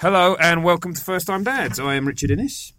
Hello and welcome to First Time Dads. I am Richard Innes.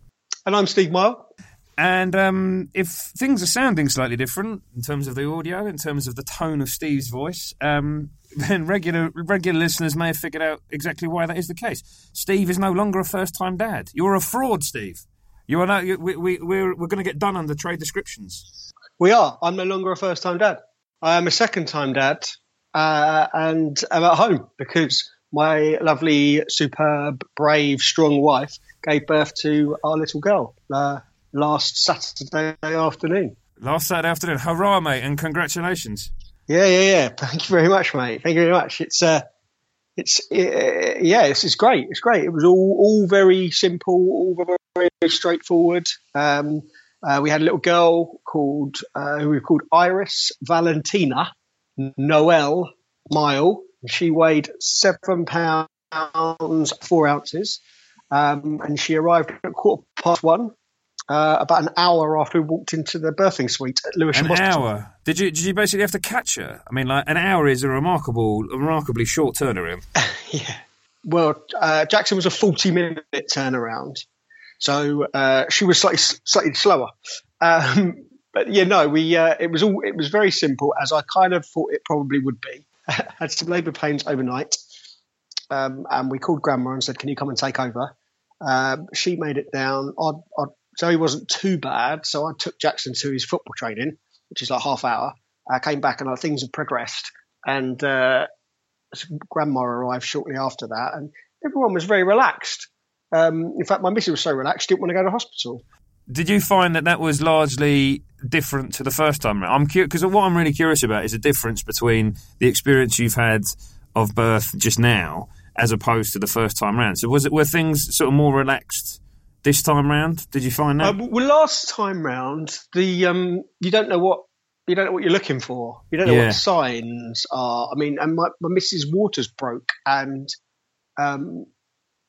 And I'm Steve Mile. And um, if things are sounding slightly different in terms of the audio, in terms of the tone of Steve's voice, um, then regular regular listeners may have figured out exactly why that is the case. Steve is no longer a first time dad. You're a fraud, Steve. You are not, we, we, we're, we're going to get done under trade descriptions. We are. I'm no longer a first time dad. I am a second time dad uh, and I'm at home because my lovely, superb, brave, strong wife gave birth to our little girl uh, last Saturday afternoon. Last Saturday afternoon. Hurrah, mate, and congratulations. Yeah, yeah, yeah. Thank you very much, mate. Thank you very much. It's, uh, it's, uh, yeah, this is great. It's great. It was all, all very simple, all very, very straightforward. Um, uh, we had a little girl called, uh, who we called Iris Valentina Noel Mile she weighed seven pounds four ounces, um, and she arrived at quarter past one, uh, about an hour after we walked into the birthing suite at Lewisham An Hospital. hour? Did you did you basically have to catch her? I mean, like an hour is a remarkable, remarkably short turnaround. yeah. Well, uh, Jackson was a forty-minute turnaround, so uh, she was slightly slightly slower. Um, but yeah, no, we uh, it was all it was very simple as I kind of thought it probably would be. had some labour pains overnight, um, and we called grandma and said, "Can you come and take over?" Um, she made it down. I'd, I'd, Zoe wasn't too bad, so I took Jackson to his football training, which is like half hour. I came back and uh, things had progressed, and uh, grandma arrived shortly after that, and everyone was very relaxed. Um, in fact, my missus was so relaxed she didn't want to go to hospital. Did you find that that was largely different to the first time? around? I'm curious because what I'm really curious about is the difference between the experience you've had of birth just now as opposed to the first time round. So was it were things sort of more relaxed this time round? Did you find that? Uh, well, last time round, the um, you don't know what you don't know what you're looking for. You don't know Yeah. what the signs are. I mean, and my, my Mrs. Waters broke, and um,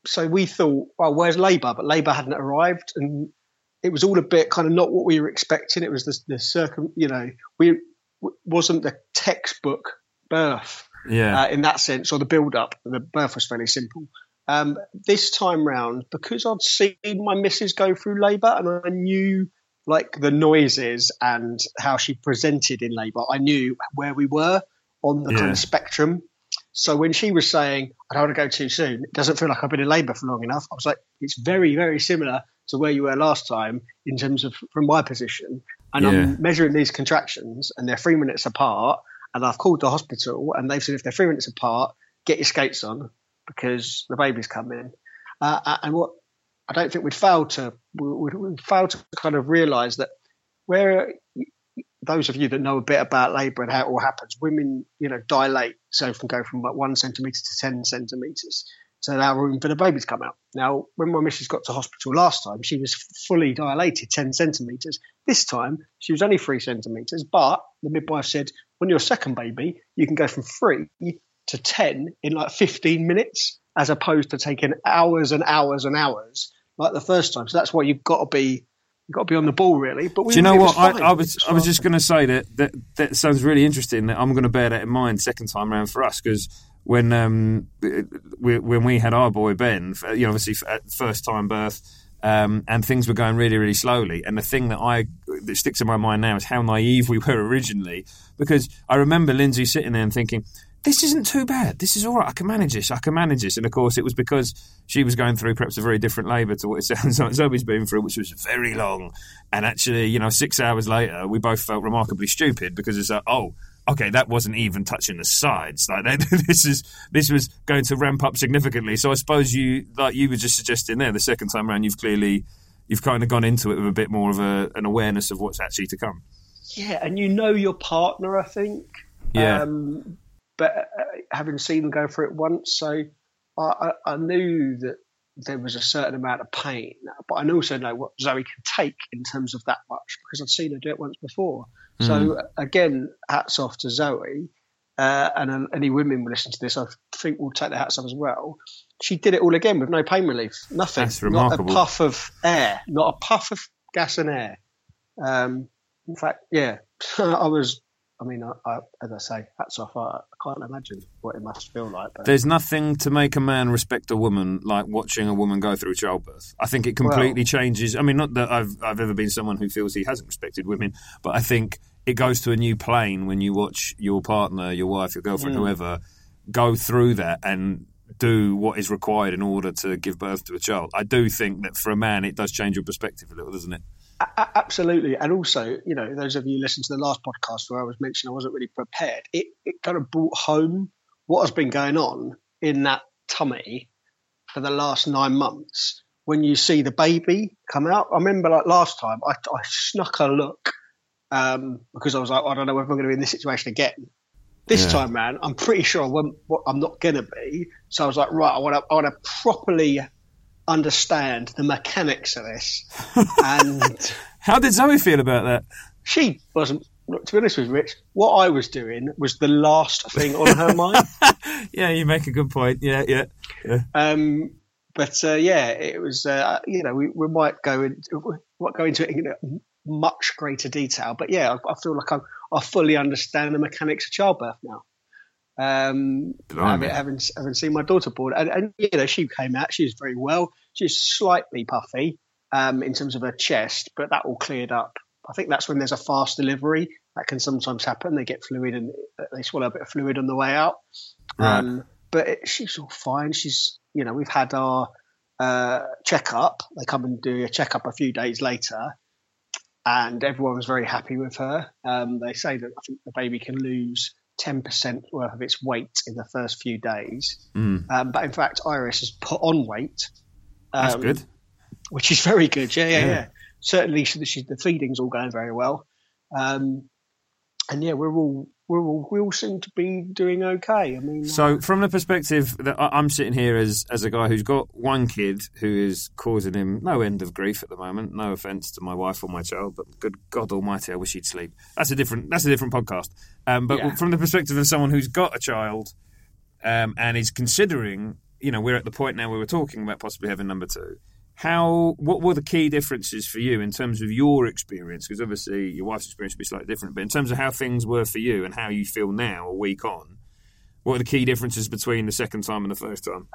so we thought, well, where's Labour? But Labour hadn't arrived, and it was all a bit kind of not what we were expecting. It was the, the circum, you know, we wasn't the textbook birth yeah. uh, in that sense, or the build up. The birth was fairly simple. Um, this time round, because I'd seen my missus go through labour and I knew like the noises and how she presented in labour, I knew where we were on the kind of spectrum. So when she was saying, I don't want to go too soon, it doesn't feel like I've been in labour for long enough. I was like, it's very, very similar to where you were last time in terms of from my position. And Yeah. I'm measuring these contractions and they're three minutes apart. And I've called the hospital and they've said, if they're three minutes apart, get your skates on because the baby's coming. Uh, and what I don't think we'd fail to, we, we failed to kind of realise that where those of you that know a bit about labour and how it all happens, women, you know, dilate so can go from like one centimetre to 10 centimetres to allow room for the baby to come out. Now, when my missus got to hospital last time, she was fully dilated 10 centimetres. This time, she was only three centimetres, but the midwife said, when you're a second baby, you can go from three to 10 in like 15 minutes, as opposed to taking hours and hours and hours like the first time. So that's why you've got to be you've got to be on the ball really. But we, Do you know what? I, I was I was just going to say that, that that sounds really interesting. That I'm going to bear that in mind second time around for us because when um we, when we had our boy Ben, you know, obviously at first time birth. Um, and things were going really, really slowly. And the thing that I that sticks in my mind now is how naive we were originally, because I remember Lindsay sitting there and thinking, "This isn't too bad. This is all right. I can manage this. I can manage this." And of course, it was because she was going through perhaps a very different labour to what it sounds like Zoe's been through, which was very long. And actually, you know, six hours later, we both felt remarkably stupid because it's like, oh, okay, that wasn't even touching the sides. Like that, this is this was going to ramp up significantly. So I suppose you, like you were just suggesting there, the second time around, you've clearly you've kind of gone into it with a bit more of a, an awareness of what's actually to come. Yeah, and you know your partner, I think. Yeah. Um, but uh, having seen them go through it once, so I, I knew that there was a certain amount of pain, but I also know what Zoe can take in terms of that much because I've seen her do it once before. Mm. So again, hats off to Zoe. Uh, and any women will listen to this, I think will take their hats off as well. She did it all again with no pain relief, nothing, That's remarkable. not a puff of air, not a puff of gas and air. Um, in fact, yeah, I was I mean, I, I, as I say, hats off. I, I, can't imagine what it must feel like. But. There's nothing to make a man respect a woman like watching a woman go through childbirth. I think it completely well, changes. I mean, not that I've I've ever been someone who feels he hasn't respected women, but I think it goes to a new plane when you watch your partner, your wife, your girlfriend, mm. whoever, go through that and do what is required in order to give birth to a child. I do think that for a man, it does change your perspective a little, doesn't it? Absolutely. And also, you know, those of you listen to the last podcast where I was mentioning I wasn't really prepared, it, it kind of brought home what has been going on in that tummy for the last nine months. When you see the baby come out, I remember like last time I, I snuck a look um, because I was like, I don't know if I'm going to be in this situation again. This yeah. time, man, I'm pretty sure I I'm not going to be. So I was like, right, I want to, I want to properly understand the mechanics of this. And how did Zoe feel about that? She wasn't. To be honest with Rich, what I was doing was the last thing on her mind. yeah, you make a good point. Yeah, yeah. yeah. Um, but uh, yeah, it was. Uh, you know, we, we might go in, we might go into it in much greater detail. But yeah, I, I feel like I, I fully understand the mechanics of childbirth now. Um, having, having, having seen my daughter born, and, and, you know, she came out. She was very well. She's slightly puffy um, in terms of her chest, but that all cleared up. I think that's when there's a fast delivery that can sometimes happen. They get fluid and they swallow a bit of fluid on the way out. Right. Um, but it, she's all fine. She's, you know, we've had our uh, checkup. They come and do a checkup a few days later, and everyone was very happy with her. Um, they say that I think the baby can lose 10% worth of its weight in the first few days. Mm. Um, but in fact, Iris has put on weight. Um, That's good. Which is very good. Yeah, yeah, yeah. yeah. Certainly, she, she, the feeding's all going very well. Um, and yeah, we're all we're all, we all seem to be doing okay. I mean, so from the perspective that I'm sitting here as as a guy who's got one kid who is causing him no end of grief at the moment. No offense to my wife or my child, but good God Almighty, I wish he'd sleep. That's a different that's a different podcast. Um, but yeah. from the perspective of someone who's got a child um, and is considering, you know, we're at the point now where we're talking about possibly having number two how what were the key differences for you in terms of your experience? Because obviously your wife's experience will be slightly different but in terms of how things were for you and how you feel now a week on what are the key differences between the second time and the first time?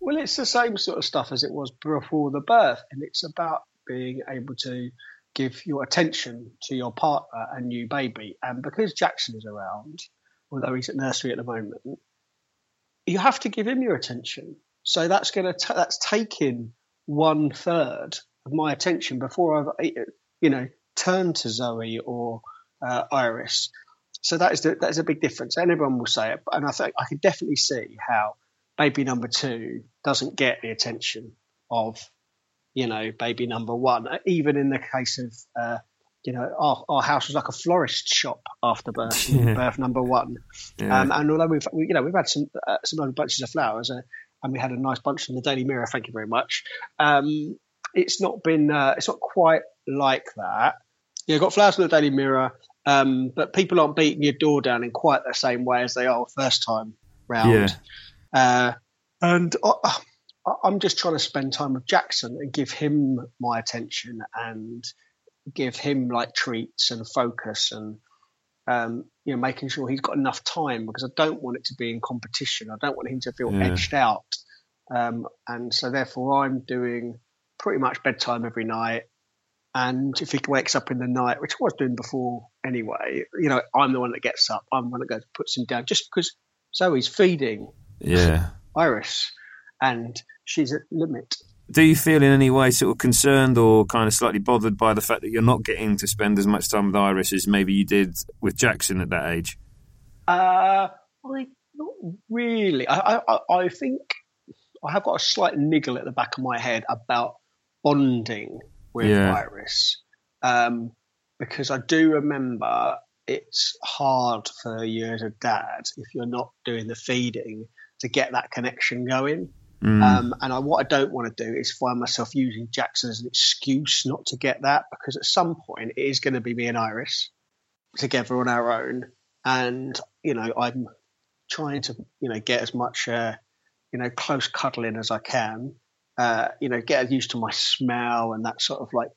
Well it's the same sort of stuff as it was before the birth and it's about being able to give your attention to your partner and new baby. And because jackson is around although he's at nursery at the moment you have to give him your attention. So that's going to that's taking one third of my attention before I've you know turned to Zoe or uh, Iris. So that is the, that is a big difference, and everyone will say it. And I think I can definitely see how baby number two doesn't get the attention of you know baby number one. Even in the case of uh, you know our, our house was like a florist shop after birth, yeah. birth number one. Yeah. Um, and although we've we, you know we've had some uh, some other bunches of flowers, uh, and we had a nice bunch from the Daily Mirror. Thank you very much. Um, it's not been, uh, it's not quite like that. Yeah, got flowers from the Daily Mirror, um, but people aren't beating your door down in quite the same way as they are first time round. Yeah. Uh, and I, I'm just trying to spend time with Jackson and give him my attention and give him like treats and focus and um, you know, making sure he's got enough time because I don't want it to be in competition. I don't want him to feel yeah. edged out. Um, and so therefore I'm doing pretty much bedtime every night. And if he wakes up in the night, which I was doing before anyway, you know, I'm the one that gets up. I'm the one that goes puts him down just because Zoe's feeding yeah. Iris and she's at limit do you feel in any way sort of concerned or kind of slightly bothered by the fact that you're not getting to spend as much time with Iris as maybe you did with Jackson at that age? Uh, I, not really. I, I, I think I have got a slight niggle at the back of my head about bonding with yeah. Iris. Um, because I do remember it's hard for you as a dad if you're not doing the feeding to get that connection going. Mm. Um, and I, what I don't want to do is find myself using Jackson as an excuse not to get that because at some point it is going to be me and Iris together on our own. And, you know, I'm trying to, you know, get as much, uh, you know, close cuddling as I can. Uh, you know, get used to my smell and that sort of like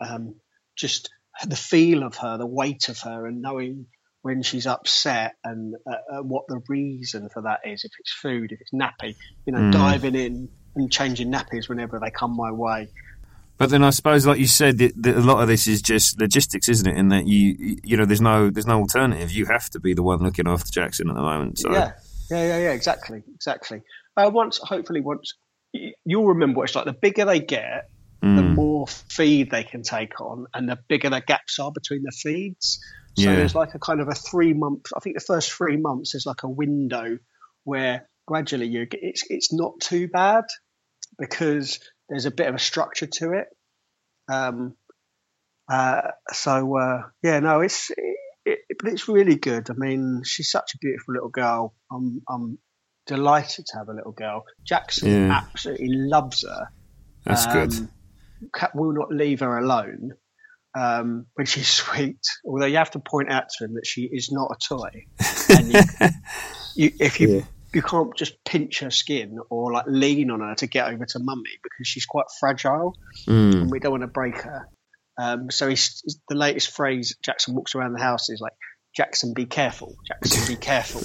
um, just the feel of her, the weight of her, and knowing when she's upset and uh, uh, what the reason for that is. If it's food, if it's nappy, you know, mm. diving in and changing nappies whenever they come my way. But then I suppose, like you said, that, that a lot of this is just logistics, isn't it? In that you, you know, there's no, there's no alternative. You have to be the one looking after Jackson at the moment. So. Yeah, yeah, yeah, yeah, exactly, exactly. Uh, once, hopefully, once you'll remember what it's like. The bigger they get, mm. the more feed they can take on, and the bigger the gaps are between the feeds. So yeah. there's like a kind of a three month. I think the first three months is like a window where gradually you get, it's it's not too bad because there's a bit of a structure to it. Um, uh, so uh, yeah, no, it's it, it, but it's really good. I mean, she's such a beautiful little girl. I'm I'm delighted to have a little girl. Jackson yeah. absolutely loves her. That's um, good. Cat will not leave her alone um, when she's sweet. Although you have to point out to him that she is not a toy. And you, you, if you yeah. you can't just pinch her skin or like lean on her to get over to mummy because she's quite fragile, mm. and we don't want to break her. Um, so he's, the latest phrase Jackson walks around the house is like, Jackson, be careful. Jackson, be careful.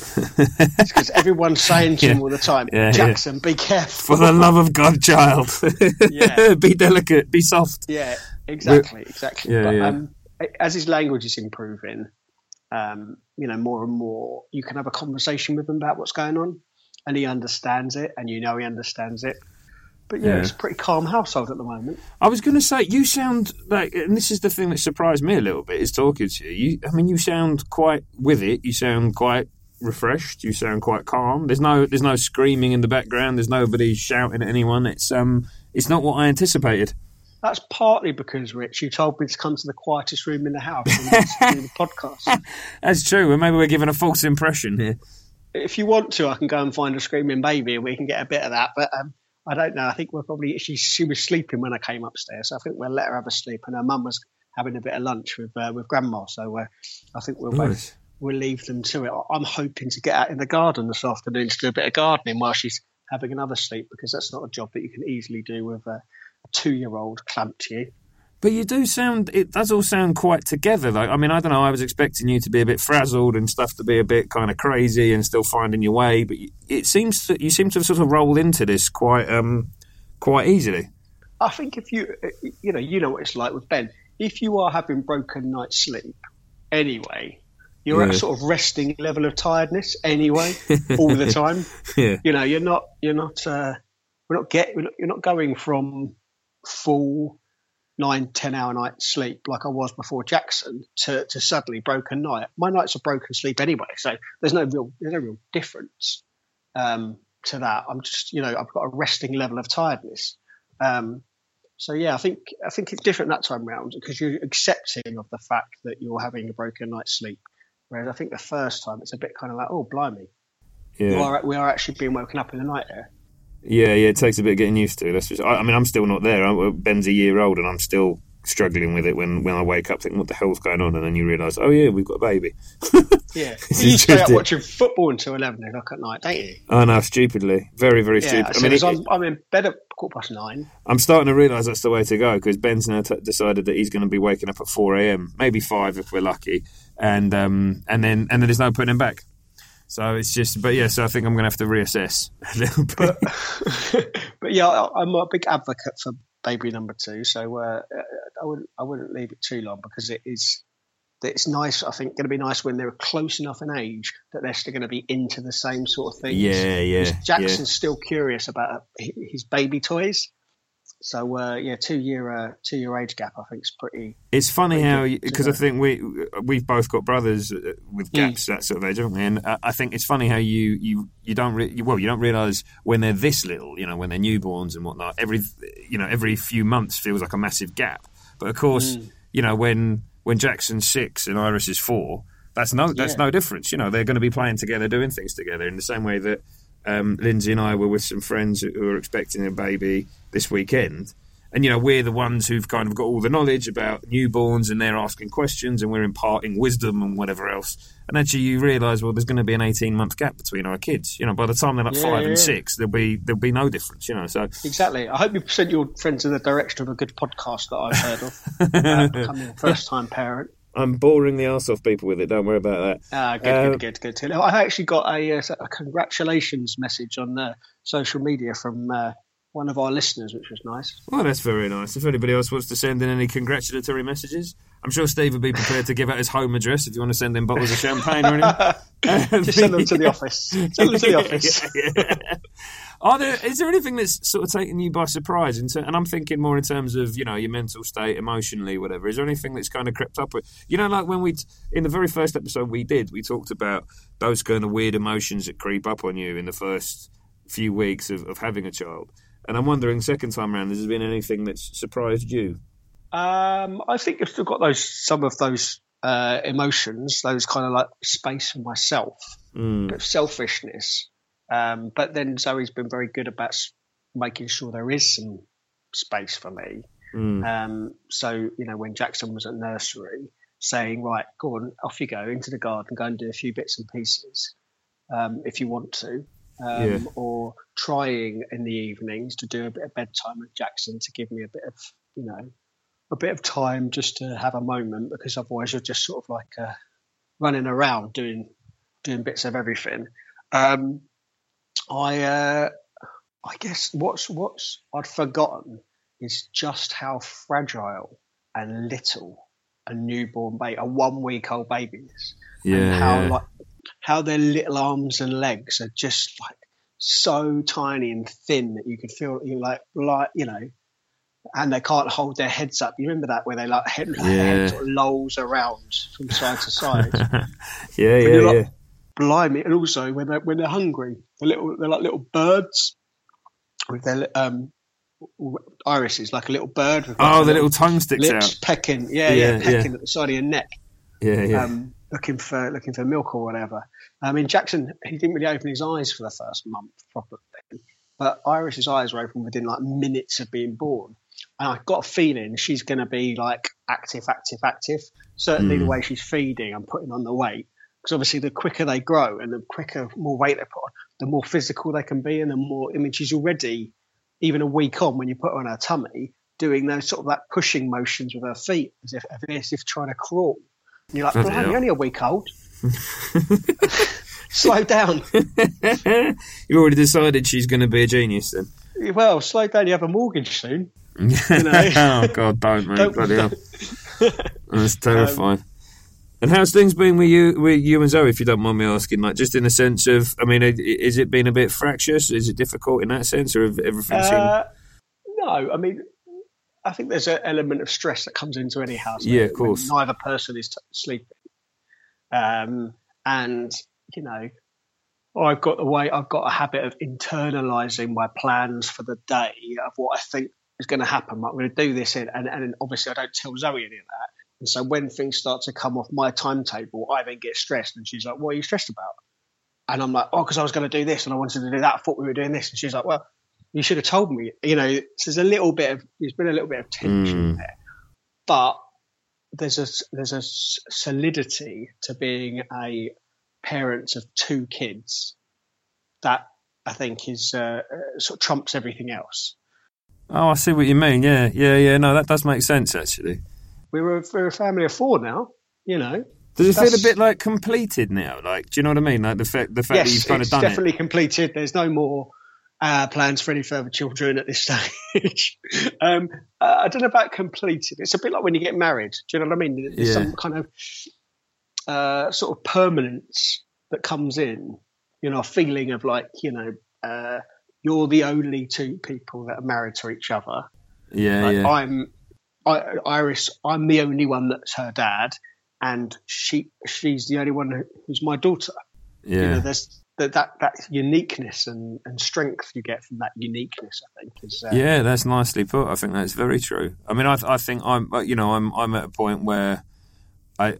Because everyone's saying to yeah. him all the time, yeah, Jackson, yeah. be careful. For the love of God, child. yeah. be delicate, be soft. Yeah, exactly, exactly. But. Um, as his language is improving, um, you know, more and more, you can have a conversation with him about what's going on, and he understands it, and you know he understands it. But yeah, yeah, it's a pretty calm household at the moment. I was going to say, you sound like, and this is the thing that surprised me a little bit, is talking to you. you. I mean, you sound quite with it. You sound quite refreshed. You sound quite calm. There's no, there's no screaming in the background. There's nobody shouting at anyone. It's um, it's not what I anticipated. That's partly because Rich, you told me to come to the quietest room in the house and do the podcast. That's true. Maybe we're giving a false impression here. If you want to, I can go and find a screaming baby, and we can get a bit of that. But um, I don't know. I think we're probably she she was sleeping when I came upstairs. So I think we'll let her have a sleep, and her mum was having a bit of lunch with uh, with grandma. So uh, I think we'll nice. both we'll leave them to it. I'm hoping to get out in the garden this afternoon to do a bit of gardening while she's having another sleep because that's not a job that you can easily do with a, two year old clamped to you. But you do sound, it does all sound quite together, though. I mean, I don't know, I was expecting you to be a bit frazzled and stuff to be a bit kind of crazy and still finding your way, but it seems that you seem to have sort of rolled into this quite, um, quite easily. I think if you, you know, you know what it's like with Ben. If you are having broken night's sleep anyway, you're yeah. at a sort of resting level of tiredness anyway, all the time. yeah. You know, you're not, you're not, uh, we're not get, you're not going from full nine, ten hour night sleep like I was before Jackson to, to suddenly broken night. My nights are broken sleep anyway, so there's no real there's no real difference um, to that. I'm just you know I've got a resting level of tiredness. Um, so yeah, I think I think it's different that time round because you're accepting of the fact that you're having a broken night's sleep. Whereas I think the first time it's a bit kind of like, oh blimey, yeah. are, we are actually being woken up in the night here. Yeah, yeah, it takes a bit of getting used to. That's just, I, I mean, I'm still not there. Ben's a year old, and I'm still struggling with it when, when I wake up thinking, what the hell's going on? And then you realise, oh, yeah, we've got a baby. yeah. You stay up watching football until 11 o'clock at night, don't you? Oh, no, stupidly. Very, very yeah, stupid. I mean, it, I'm, I'm, in bed at quarter past nine. I'm starting to realise that's the way to go because Ben's now t- decided that he's going to be waking up at 4 a.m., maybe 5 if we're lucky. And um, and then and then there's no putting him back. So it's just, but yeah, so I think I'm going to have to reassess a little bit. But, but yeah, I'm a big advocate for baby number two. So uh, I wouldn't, I wouldn't leave it too long because it is, it's nice. I think going to be nice when they're close enough in age that they're still going to be into the same sort of things. Yeah, yeah. Jackson's yeah. still curious about his baby toys. So uh, yeah, two year uh, two year age gap I think is pretty. It's funny pretty how because I think we we've both got brothers uh, with mm. gaps mm. that sort of age, haven't we? And uh, I think it's funny how you you you don't re- well you don't realise when they're this little, you know, when they're newborns and whatnot. Every you know every few months feels like a massive gap, but of course mm. you know when when Jackson's six and Iris is four, that's no that's yeah. no difference. You know they're going to be playing together, doing things together in the same way that um, Lindsay and I were with some friends who are expecting a baby this weekend. And, you know, we're the ones who've kind of got all the knowledge about newborns and they're asking questions and we're imparting wisdom and whatever else. And actually, you realise, well, there's going to be an 18 month gap between our kids. You know, by the time they're like Yeah, five yeah, and yeah. six, there'll be there'll be no difference, you know. So, Exactly. I hope you sent your friends in the direction of a good podcast that I've heard of about becoming a first time parent. I'm boring the arse off people with it. Don't worry about that. Ah, good, Uh, good, good, good, good. I actually got a, uh, a congratulations message on uh, social media from uh, one of our listeners, which was nice. Well, that's very nice. If anybody else wants to send in any congratulatory messages, I'm sure Steve would be prepared to give out his home address if you want to send in bottles of champagne or anything. Just send them to the office. Send them to the office. Yeah. Are there? Is there anything that's sort of taken you by surprise? In ter- and I'm thinking more in terms of you know your mental state, emotionally, whatever. Is there anything that's kind of crept up with you know, like when we in the very first episode we did, we talked about those kind of weird emotions that creep up on you in the first few weeks of, of having a child. And I'm wondering, second time around, has there been anything that's surprised you? Um, I think I've still got those some of those uh, emotions, those kind of like space for myself, Mm. selfishness. Um, but then Zoe's been very good about making sure there is some space for me. Mm. Um, so you know, when Jackson was at nursery, saying, "Right, go on, off you go into the garden, go and do a few bits and pieces, um, if you want to." Um, Yeah. Or trying in the evenings to do a bit of bedtime with Jackson to give me a bit of, you know, a bit of time just to have a moment because otherwise you're just sort of like uh, running around doing doing bits of everything. Um, I uh, I guess what's what's I'd forgotten is just how fragile and little a newborn baby, a one week old baby is, and Yeah, how yeah. like how their little arms and legs are just like so tiny and thin that you could feel you like like you know. And they can't hold their heads up. You remember that where they like head, their head sort of lolls around from side to side. yeah, you're yeah, like- yeah. Blimey! And also when they're when they're hungry, they're little they're like little birds with their um irises, like a little bird. With Oh, the little tongue sticks lips out. pecking, yeah, Yeah, yeah, pecking at the side of your neck, Yeah, yeah. um, looking for looking for milk or whatever. I mean, Jackson he didn't really open his eyes for the first month properly, but Iris's eyes were open within like minutes of being born. And I got a feeling she's going to be like active, active, active. Certainly the Mm. way she's feeding and putting on the weight. Because obviously, the quicker they grow and the quicker, more weight they put on, the more physical they can be, and the more. I mean, she's already, even a week on, when you put her on her tummy, doing those sort of like pushing motions with her feet, as if as if trying to crawl. And you're like, well, "Blimey, you're only a week old. slow down. You've already decided she's going to be a genius then. Well, slow down. You have a mortgage soon. oh God, don't mate, Don't- bloody hell. That's terrifying. Um, and how's things been with you, with you and Zoe, if you don't mind me asking? Like, just in the sense of, I mean, is it been a bit fractious? Is it difficult in that sense, or have everything seemed? Uh, no, I mean, I think there's an element of stress that comes into any house. Yeah, of course. when Neither person is t- sleeping, um, and you know, I've got the way I've got a habit of internalizing my plans for the day of what I think is going to happen. Like, I'm going to do this, in, and and obviously I don't tell Zoe any of that. And so when things start to come off my timetable, I then get stressed, and she's like, "What are you stressed about?" And I'm like, "Oh, because I was going to do this, and I wanted to do that. I thought we were doing this." And she's like, "Well." you should have told me. You know, so there's a little bit of there's been a little bit of tension Mm. there, but there's a there's a solidity to being a parent of two kids that I think is uh, uh, sort of trumps everything else. Oh, I see what you mean. Yeah, yeah, yeah. No, that does make sense actually. We're a, we're a family of four now. You know, Does it feel a bit like completed now? Like, do you know what I mean? Like the fact, the fact that you've kind of done. it's done definitely completed. There's no more uh, plans for any further children at this stage. um, uh, I don't know about completed. It's a bit like when you get married. Do you know what I mean? There's Yeah. some kind of uh, sort of permanence that comes in. You know, a feeling of like you know. Uh, you're the only two people that are married to each other. Yeah, Like, yeah. I'm Iris. I'm the only one that's her dad, and she she's the only one who's my daughter yeah. you know, there's that, that that uniqueness and, and strength you get from that uniqueness. I think is uh, Yeah, that's nicely put. I think that's very true. I mean, I, I think I'm, you know, I'm, I'm at a point where I,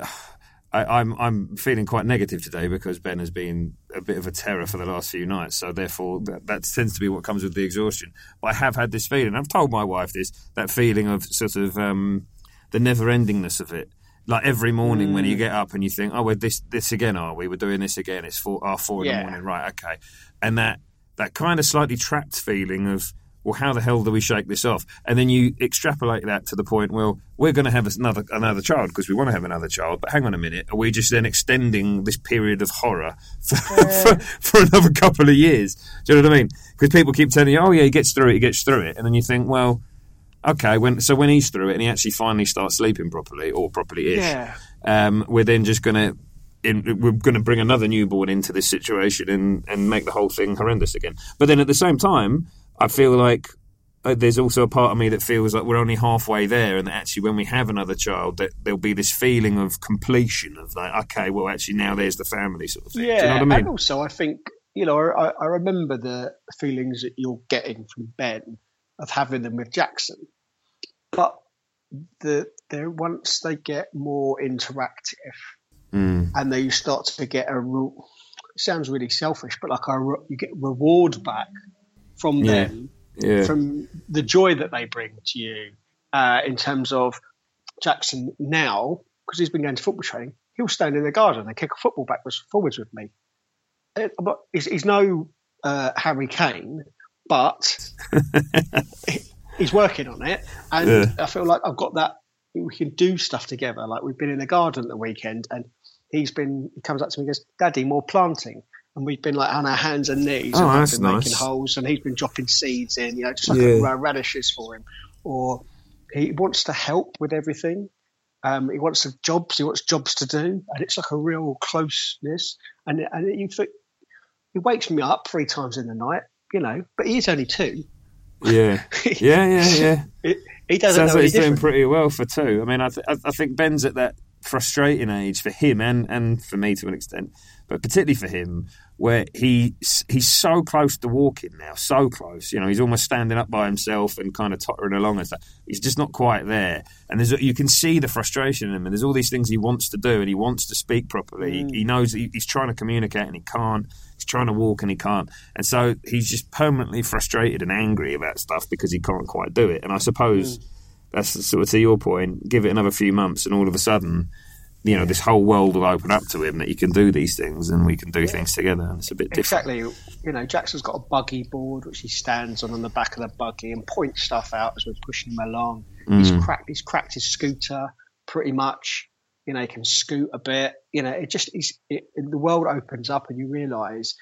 I, am I'm, I'm feeling quite negative today because Ben has been a bit of a terror for the last few nights. So therefore, that, that tends to be what comes with the exhaustion. But I have had this feeling. I've told my wife this that feeling of sort of um, the never endingness of it. Like every morning mm. when you mm. get up and you think, oh, we're this this again, are we? We're doing this again. It's four, oh, four in yeah. the morning, right? Okay, and that that kind of slightly trapped feeling of well, how the hell do we shake this off? And then you extrapolate that to the point, well, we're going to have another another child because we want to have another child. But hang on a minute, are we just then extending this period of horror for, for, for, another couple of years? Do you know what I mean? Because people keep telling you, oh yeah, he gets through it, he gets through it, and then you think, well, okay, when so when he's through it and he actually finally starts sleeping properly or properly-ish, yeah. um, we're then just going to in, we're going to bring another newborn into this situation and, and make the whole thing horrendous again. But then at the same time, I feel like uh, there's also a part of me that feels like we're only halfway there, and that actually, when we have another child, that there'll be this feeling of completion of like, okay, well, actually, now there's the family sort of thing. Yeah, you know I mean? and also I think you know I, I remember the feelings that you're getting from Ben of having them with Jackson, but the once they get more interactive mm. and they start to get a it sounds really selfish, but like a you get reward back from yeah. them, yeah. from the joy that they bring to you uh, in terms of Jackson now, because he's been going to football training, he'll stand in the garden and kick a football backwards forwards with me. It, uh, but he's, he's no uh, Harry Kane, but he's working on it, and yeah. I feel like I've got that. We can do stuff together. Like we've been in the garden at the weekend, and he's been. He comes up to me and goes, "Daddy, more planting." And we've been like on our hands and knees oh, and that's been nice. making holes, and he's been dropping seeds in, you know, just like yeah. radishes for him. Or he wants to help with everything. Um, he wants jobs. He wants jobs to do, and it's like a real closeness. And and you think he wakes me up three times in the night, you know, but he's only two. Yeah, yeah, yeah, yeah. it, he doesn't Sounds like he's different. doing pretty well for two. I mean, I, th- I think Ben's at that frustrating age for him and, and for me to an extent, but particularly for him, where he he's so close to walking now, so close. You know, he's almost standing up by himself and kind of tottering along and stuff. He's just not quite there, and there's you can see the frustration in him. And there's all these things he wants to do, and he wants to speak properly. Mm. He, he, knows he, he's trying to communicate and he can't. He's trying to walk and he can't, and so he's just permanently frustrated and angry about stuff because he can't quite do it. And I suppose. Mm. That's sort of to your point. Give it another few months, and all of a sudden, you know, this whole world will open up to him that he can do these things and we can do yeah. things together. And it's a bit different. Exactly. You know, Jackson's got a buggy board which he stands on on the back of the buggy and points stuff out as we're pushing him along. Mm. He's cracked. He's cracked his scooter pretty much. You know, he can scoot a bit. You know, it just is. the world opens up and you realise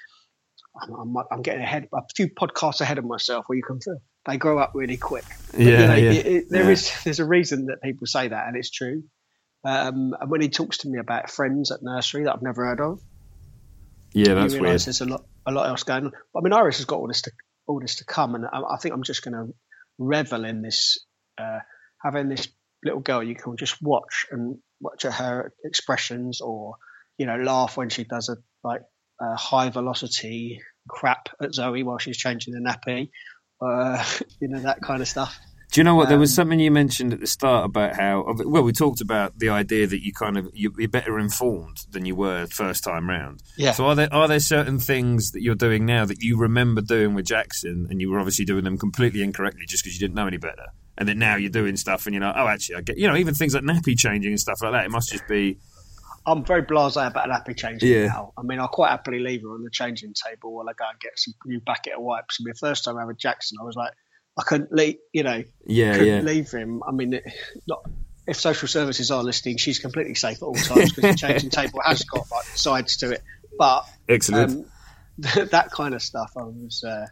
I'm, I'm, I'm, getting ahead, a few podcasts ahead of myself where you can feel they grow up really quick. But, yeah, you know, yeah, it, it, there yeah. is, there's a reason that people say that, and it's true. Um, and when he talks to me about friends at nursery that I've never heard of, yeah, that's you weird. There's a lot, a lot else going on. But I mean, Iris has got all this to, all this to come, and I, I think I'm just going to revel in this, uh, having this little girl you can just watch and watch her expressions, or you know, laugh when she does a like a high velocity crap at Zoe while she's changing the nappy, uh, you know, that kind of stuff. Do you know what? Um, there was um, something you mentioned at the start about how well we talked about the idea that you kind of you're better informed than you were first time round. Yeah. So are there are there certain things that you're doing now that you remember doing with Jackson and you were obviously doing them completely incorrectly just because you didn't know any better, and then now you're doing stuff and you're like, oh, actually, I get you know even things like nappy changing and stuff like that. It must just be. I'm very blasé about nappy changing yeah. now. I mean, I'll quite happily leave her on the changing table while I go and get some new bucket of wipes. I mean, the first time I had Jackson, I was like I couldn't leave, you know, yeah, couldn't yeah. leave him. I mean, not, if social services are listening, she's completely safe at all times because the changing table has got like sides to it. But excellent, um, that kind of stuff. I was. Uh,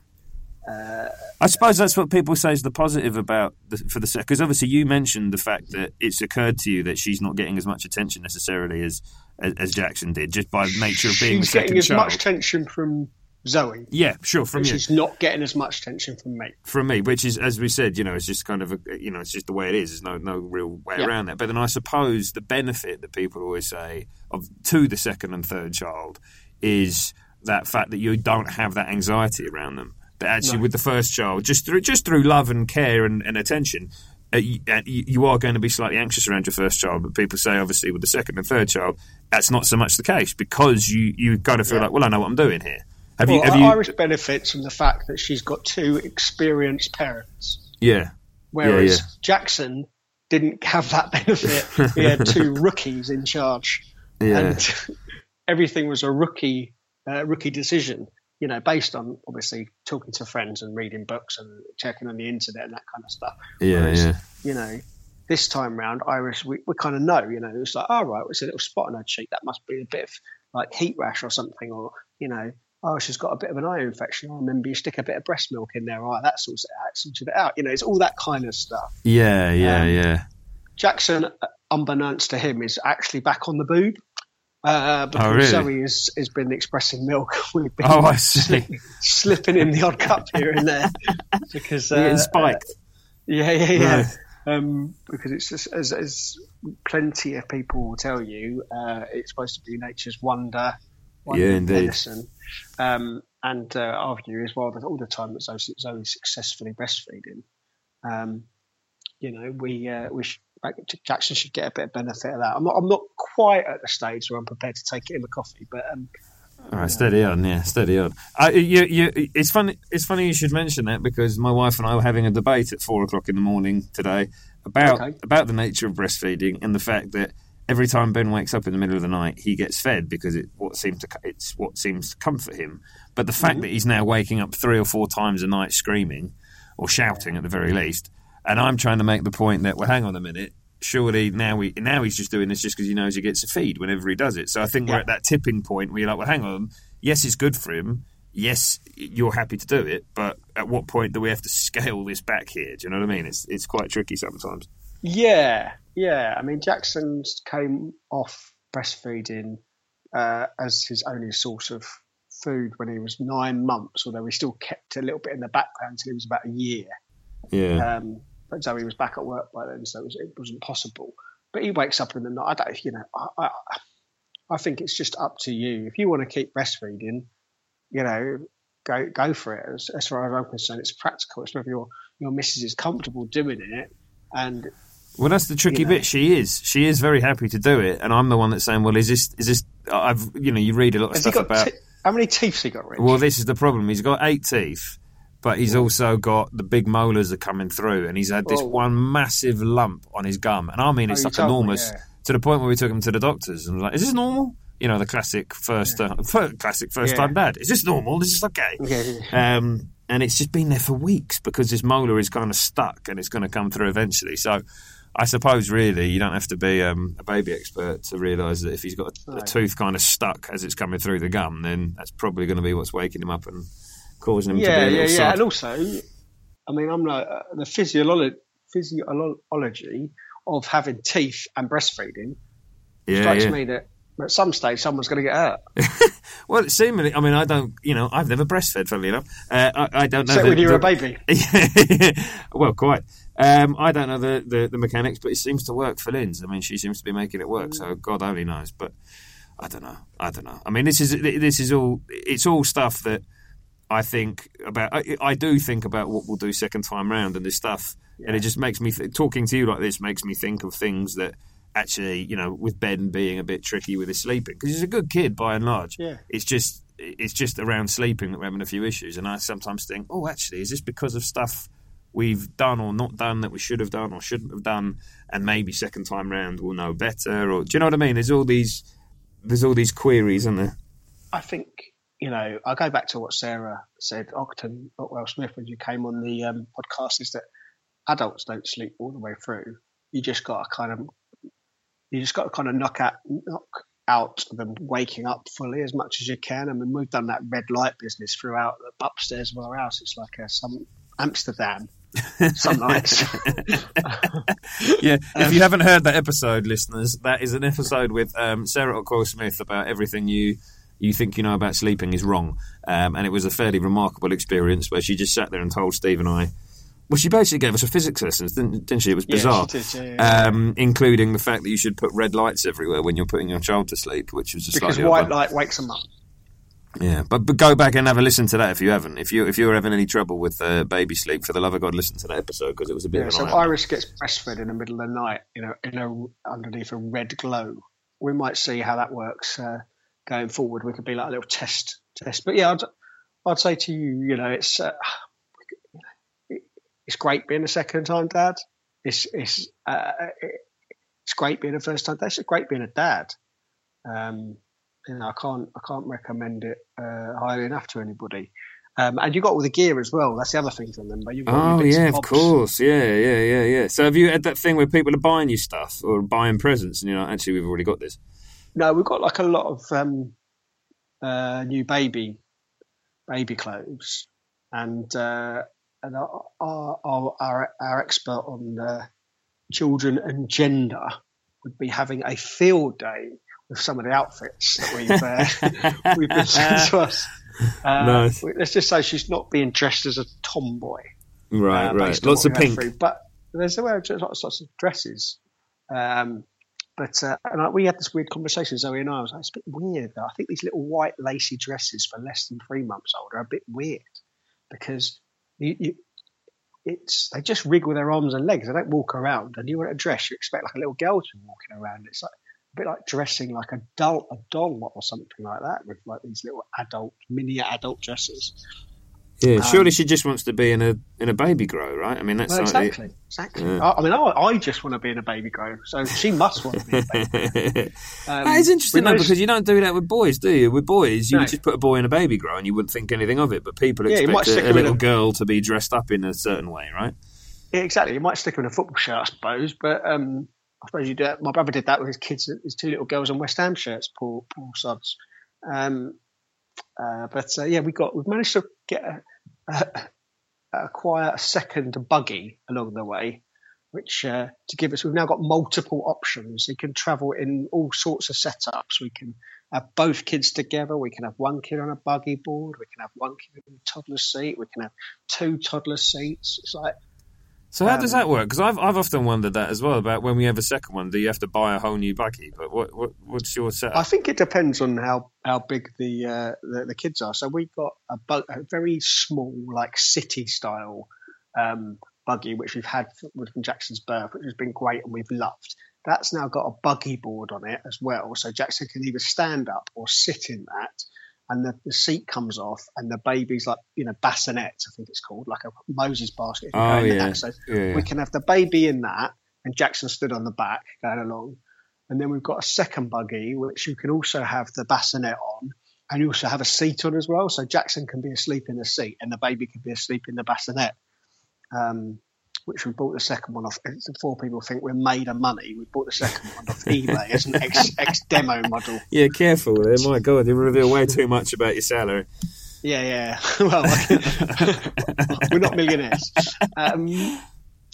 uh, I suppose that's what people say is the positive about the, for the because obviously you mentioned the fact that it's occurred to you that she's not getting as much attention necessarily as as, as Jackson did just by nature of being she's the second getting as child. much attention from Zoe. Yeah, sure. From you, she's not getting as much attention from me. From me, which is, as we said, you know, it's just kind of, a, you know, it's just the way it is. There's no no real way yeah. around that. But then I suppose the benefit that people always say of to the second and third child is that fact that you don't have that anxiety around them. That actually, no. with the first child, just through just through love and care and, and attention, uh, you, uh, you are going to be slightly anxious around your first child, but people say obviously with the second and third child, that's not so much the case because you you kind of feel Yeah. like, well, I know what I'm doing here. Have well, you? Have you? Iris benefits from the fact that she's got two experienced parents, yeah, whereas yeah. Jackson didn't have that benefit. he had two rookies in charge, yeah, and everything was a rookie uh, rookie decision. You know, based on obviously talking to friends and reading books and checking on the internet and that kind of stuff. yeah, Whereas, yeah. You know, this time round, Iris, we, we kind of know. You know, it's like, all right, it's a little spot on her cheek. That must be a bit of like heat rash or something, or you know, oh, she's got a bit of an eye infection. I remember you stick a bit of breast milk in there. Right, that sorts it out. Sorted it out. You know, it's all that kind of stuff. Yeah, yeah, Um, yeah. Jackson, uh, unbeknownst to him, is actually back on the boob. Uh, because Oh, really? Zoe has, has been expressing milk. We've been Oh, I see. slip- slipping in the odd cup here and there because uh, You're getting yeah, yeah, yeah. Right. Um, because it's just, as, as plenty of people will tell you, uh, it's supposed to be nature's wonder, wonder Yeah, indeed. medicine. Um, and uh, our view is, well, that all the time that Zoe, Zoe's successfully breastfeeding, um, you know, we uh, we should, Jackson should get a bit of benefit of that. I'm not, I'm not quite at the stage where I'm prepared to take it in the coffee, but um, All right, steady on, yeah, steady on. I, you, you, it's funny. It's funny you should mention that because my wife and I were having a debate at four o'clock in the morning today about Okay. about the nature of breastfeeding and the fact that every time Ben wakes up in the middle of the night, he gets fed because it what seems to it's what seems to comfort him. But the fact mm-hmm. that he's now waking up three or four times a night screaming or shouting at the very least, and I'm trying to make the point that well, hang on a minute. Surely now we now he's just doing this just because he knows he gets a feed whenever he does it. So I think we're at that tipping point where you're like, well, hang on. Yes, it's good for him. Yes, you're happy to do it, but at what point do we have to scale this back here? Do you know what I mean? It's it's quite tricky sometimes. Yeah, yeah. I mean, Jackson's came off breastfeeding uh, as his only source of food when he was nine months, although he still kept a little bit in the background until he was about a year. Yeah, Um, but Zoe was back at work by then, so it, was, it wasn't possible. But he wakes up in the night. I don't, you know, I, I, I think it's just up to you. If you want to keep breastfeeding, you know, go go for it. As, as far as I'm concerned, it's practical. It's whether your your missus is comfortable doing it, and Well, that's the tricky you know. bit. She is. She is very happy to do it, and I'm the one that's saying, "Well, is this? Is this? I've you know, you read a lot of has stuff about. te- how many teeth's he got, Rich? well, this is the problem. He's got eight teeth, but he's also got the big molars are coming through, and he's had this Oh. one massive lump on his gum, and I mean, it's Oh, like told me, enormous yeah. to the point where we took him to the doctors and was like, "Is this normal?" You know, the classic first, uh, fir- classic first Yeah. time dad. Is this normal? Is this okay? Yeah, yeah. Um, and it's just been there for weeks because this molar is kind of stuck and it's going to come through eventually. So I suppose really you don't have to be um, a baby expert to realise that if he's got a, a tooth kind of stuck as it's coming through the gum, then that's probably going to be what's waking him up and causing him to be a yeah, yeah. sod. And also, I mean, I'm like uh, the physiology physiology of having teeth and breastfeeding yeah, strikes yeah. me that at some stage someone's going to get hurt. Well, seemingly, I mean, I don't, you know, I've never breastfed, funnily enough. Uh, I, I don't know. Except when you're the- a baby. well, quite. Um, I don't know the, the, the mechanics, but it seems to work for Linz. I mean, she seems to be making it work. So God only knows. But I don't know. I don't know. I mean, this is this is all. It's all stuff that I think about. I, I do think about what we'll do second time round and this stuff, and it just makes me th- talking to you like this makes me think of things that actually, you know, with Ben being a bit tricky with his sleeping because he's a good kid by and large. Yeah. It's just it's just around sleeping that we're having a few issues, and I sometimes think, oh, actually, is this because of stuff we've done or not done that we should have done or shouldn't have done, and maybe second time round we'll know better, or do you know what I mean? There's all these there's all these queries, isn't there? I think you know. I go back to what Sarah said, Octon Ockwell Smith, when you came on the um, podcast, is that adults don't sleep all the way through. You just got to kind of, you just got to kind of knock out, knock out them waking up fully as much as you can. I mean, we've done that red light business throughout the upstairs of our house. It's like a, some Amsterdam. Some nights. yeah, if you haven't heard that episode, listeners, that is an episode with um, Sarah Ockwell Smith about everything you you think you know about sleeping is wrong, um, and it was a fairly remarkable experience where she just sat there and told Steve and I. Well, she basically gave us a physics lesson, didn't, didn't she? It was Yeah, bizarre, she did, yeah, yeah, Um, including the fact that you should put red lights everywhere when you're putting your child to sleep, which was just because white light wakes them up. Yeah, but, but go back and have a listen to that if you haven't. If you if you're having any trouble with uh, baby sleep, for the love of God, listen to that episode because it was a bit. Yeah, of so an if eye-opener. Iris gets breastfed in the middle of the night, you know, in a underneath a red glow. We might see how that works uh, going forward. We could be like a little test test. But yeah, I'd, I'd say to you, you know, it's uh, it's great being a second time dad. It's it's uh, it's great being a first time dad. It's great being a dad. Um, you know, I can't I can't recommend it uh, highly enough to anybody. Um, and you got all the gear as well. That's the other thing to remember. You've got Oh yeah, of course, yeah, yeah, yeah, yeah. So have you had that thing where people are buying you stuff or buying presents, and you're like, actually, we've already got this. No, we've got like a lot of um, uh, new baby baby clothes, and uh, and our our, our our our expert on uh, children and gender would be having a field day with some of the outfits that we've uh, we've been sent to us. Uh, Nice. Let's just say she's not being dressed as a tomboy. Right, uh, right. Lots of pink. through. But there's a way of lots, lots of dresses. Um, but uh, and I, we had this weird conversation, Zoe and I. I was like, it's a bit weird. Though. I think these little white lacy dresses for less than three months old are a bit weird because you, you, it's they just wriggle their arms and legs. They don't walk around. And you wear a dress, you expect like a little girl to be walking around. It's like a bit like dressing like a doll, a doll or something like that, with like these little adult, mini adult dresses. Yeah, Um, surely she just wants to be in a in a baby grow, right? I mean, that's Well, like exactly, exactly. Yeah. I, I mean, I, I just want to be in a baby grow, so she must want to be. In a baby Um, that is interesting though, because you don't do that with boys, do you? With boys, you No. would just put a boy in a baby grow and you wouldn't think anything of it. But people Yeah, expect stick a, a little a- girl to be dressed up in a certain way, right? Yeah, exactly. You might stick him in a football shirt, I suppose, but um, I suppose you do. That. My brother did that with his kids, his two little girls in West Ham shirts. Poor, poor sods. Um, uh, but uh, yeah, we got we've managed to get a, a, acquire a second buggy along the way, which uh, to give us we've now got multiple options. You can travel in all sorts of setups. We can have both kids together. We can have one kid on a buggy board. We can have one kid in a toddler seat. We can have two toddler seats. It's like So how does Um, that work? Because I've I've often wondered that as well about when we have a second one. Do you have to buy a whole new buggy? But what, what what's your setup? I think it depends on how, how big the, uh, the the kids are. So we've got a, bu- a very small, like city style um, buggy, which we've had with- from Jackson's birth, which has been great and we've loved. That's now got a buggy board on it as well, so Jackson can either stand up or sit in that. And the, the seat comes off, and the baby's like, you know, bassinet, I think it's called, like a Moses basket. Oh, yeah. So yeah. we can have the baby in that, and Jackson stood on the back going along. And then we've got a second buggy, which you can also have the bassinet on, and you also have a seat on as well. So Jackson can be asleep in the seat, and the baby can be asleep in the bassinet. Um, which we bought the second one off. Before people think we're made of money, we bought the second one off eBay as an ex, ex demo model. yeah, careful there. My God, you reveal way too much about your salary. Yeah, yeah. well, we're not millionaires. Um,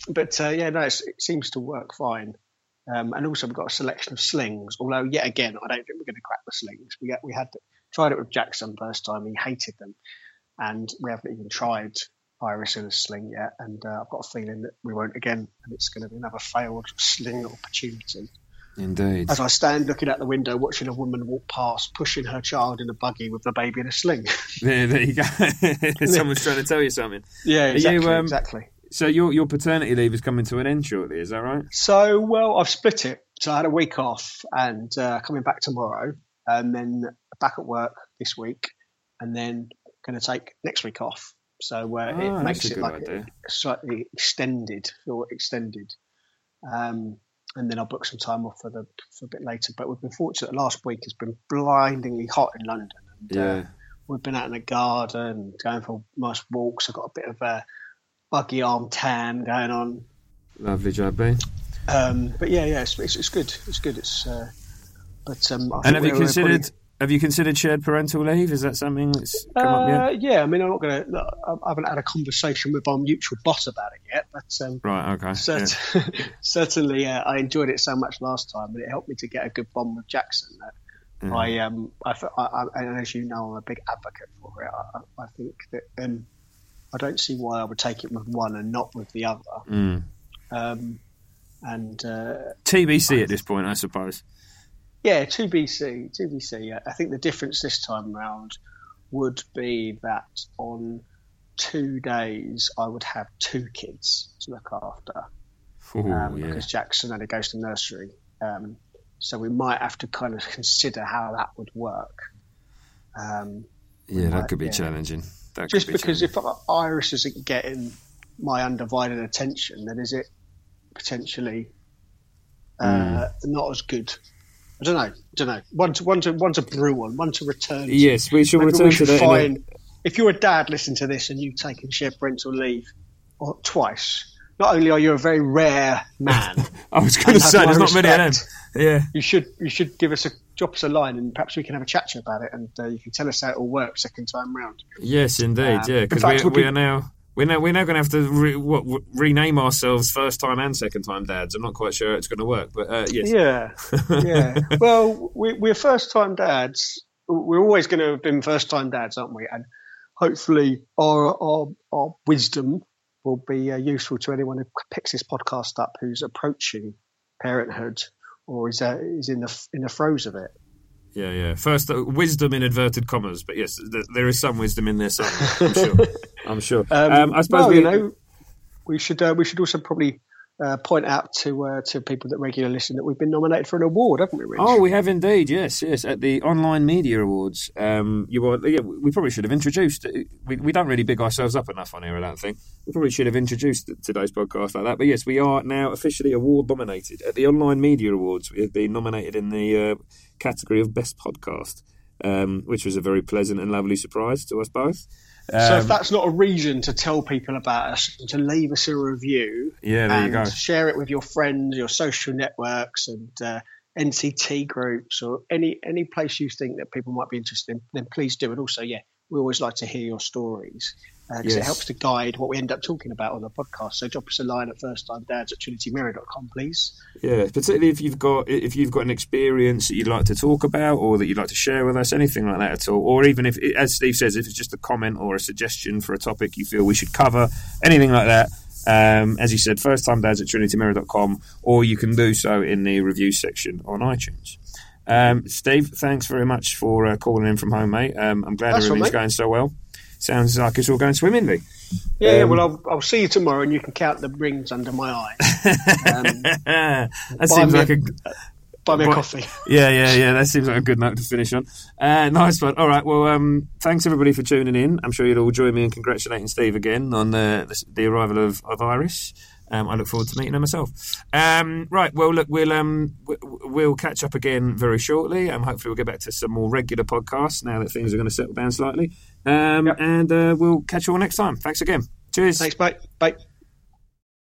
but uh, yeah, no, it's, it seems to work fine. Um, and also, we've got a selection of slings. Although, yet again, I don't think we're going to crack the slings. We we had tried it with Jackson first time. He hated them, and we haven't even tried Iris in a sling yet. And uh, I've got a feeling that we won't again, and it's going to be another failed sling opportunity. Indeed. As I stand looking out the window, watching a woman walk past, pushing her child in a buggy with the baby in a sling. There, there you go. Someone's trying to tell you something. yeah, you, exactly. um, exactly. So your your paternity leave is coming to an end shortly. Is that right? So, well, I've split it. So I had a week off and uh, coming back tomorrow, and then back at work this week, and then going to take next week off. So uh, Ah, it makes it like idea. slightly extended or extended. Um, and then I'll book some time off for the for a bit later. But we've been fortunate. Last week has been blindingly hot in London. And, uh, Yeah. we've been out in the garden, going for nice walks. I've got a bit of a buggy arm tan going on. Lovely job, Ben. Um, but yeah, yeah, it's, it's, it's good. It's good. It's uh, but um, I And think have you considered probably- have you considered shared parental leave? Is that something that's come up yet? Uh, yeah, I mean, I'm not going to. I haven't had a conversation with our mutual boss about it yet, but um, Right. Okay. cert- certainly, uh, I enjoyed it so much last time, and it helped me to get a good bond with Jackson. That Yeah. I um, I, I- I- and as you know, I'm a big advocate for it. I, I- think that um, I don't see why I would take it with one and not with the other. Mm. Um, and uh, TBC at this point, I suppose. Yeah, two BC, two BC. I think the difference this time round would be that on two days I would have two kids to look after Ooh, um, yeah. because Jackson only goes to nursery. Um, so we might have to kind of consider how that would work. Um, yeah, that might- could be yeah. challenging. That just be because challenging. if Iris isn't getting my undivided attention, then is it potentially uh, Hmm. not as good? I don't know. don't know. One to one to one to brew on, one to return. to. yes, we shall Maybe return we to should that. a- find. If you're a dad listen to this and you've taken shared parental leave or twice, not only are you a very rare man, I was going to say, there's not many of them. Yeah. you should you should give us a drop us a line and perhaps we can have a chat to you about it and uh, you can tell us how it all works second time round. Yes, indeed. Um, yeah, because we, we be- are now we're now we're now going to have to re, what, re- rename ourselves first time and second time dads. I'm not quite sure it's going to work, but uh, yes. Yeah, yeah. well, we, we're first time dads. We're always going to have been first time dads, aren't we? And hopefully, our our, our wisdom will be uh, useful to anyone who picks this podcast up who's approaching parenthood or is uh, is in the in the throes of it. Yeah, yeah. First, uh, wisdom in inverted commas, but yes, th- there is some wisdom in there somewhere. I'm sure. I'm sure. Um, I suppose well, we, you know, we should uh, we should also probably uh, point out to uh, to people that regularly listen that we've been nominated for an award, haven't we, Rich? Oh, we have indeed. Yes, yes. At the Online Media Awards, um, you were. Yeah, we probably should have introduced. We, we don't really big ourselves up enough on here. I don't think we probably should have introduced today's podcast like that. But yes, we are now officially award nominated at the Online Media Awards. We have been nominated in the uh, category of Best Podcast, um, which was a very pleasant and lovely surprise to us both. So Um, if that's not a reason to tell people about us and to leave us a review, yeah, there you go. share it with your friends, your social networks, and uh, NCT groups, or any any place you think that people might be interested in, then please do. And also, yeah, we always like to hear your stories because it Yes. helps to guide what we end up talking about on the podcast. So drop us a line at firsttimedads at trinitymirror.com, please. Yeah, particularly if you've got if you've got an experience that you'd like to talk about or that you'd like to share with us, anything like that at all, or even if, as Steve says, if it's just a comment or a suggestion for a topic you feel we should cover, anything like that. Um, as you said, first time dads at trinitymirror.com, or you can do so in the review section on iTunes. Um, Steve, thanks very much for uh, calling in from home, mate. Um, I'm glad That's everything's mate. going so well. Sounds like it's all going swimmingly. Yeah, yeah, Um, well, I'll, I'll see you tomorrow, and you can count the rings under my eyes. Um, that seems like a- a buy me a coffee. Yeah, yeah, yeah. That seems like a good note to finish on. Uh, nice one. All right. Well, um, thanks everybody for tuning in. I'm sure you'll all join me in congratulating Steve again on the the, the arrival of, of Iris. Um, I look forward to meeting her myself. Um, right. Well, look, we'll um, we'll catch up again very shortly. and hopefully, we'll get back to some more regular podcasts now that things are going to settle down slightly. Um, Yep. And uh, we'll catch you all next time. Thanks again. Cheers. Thanks, Bye. Bye.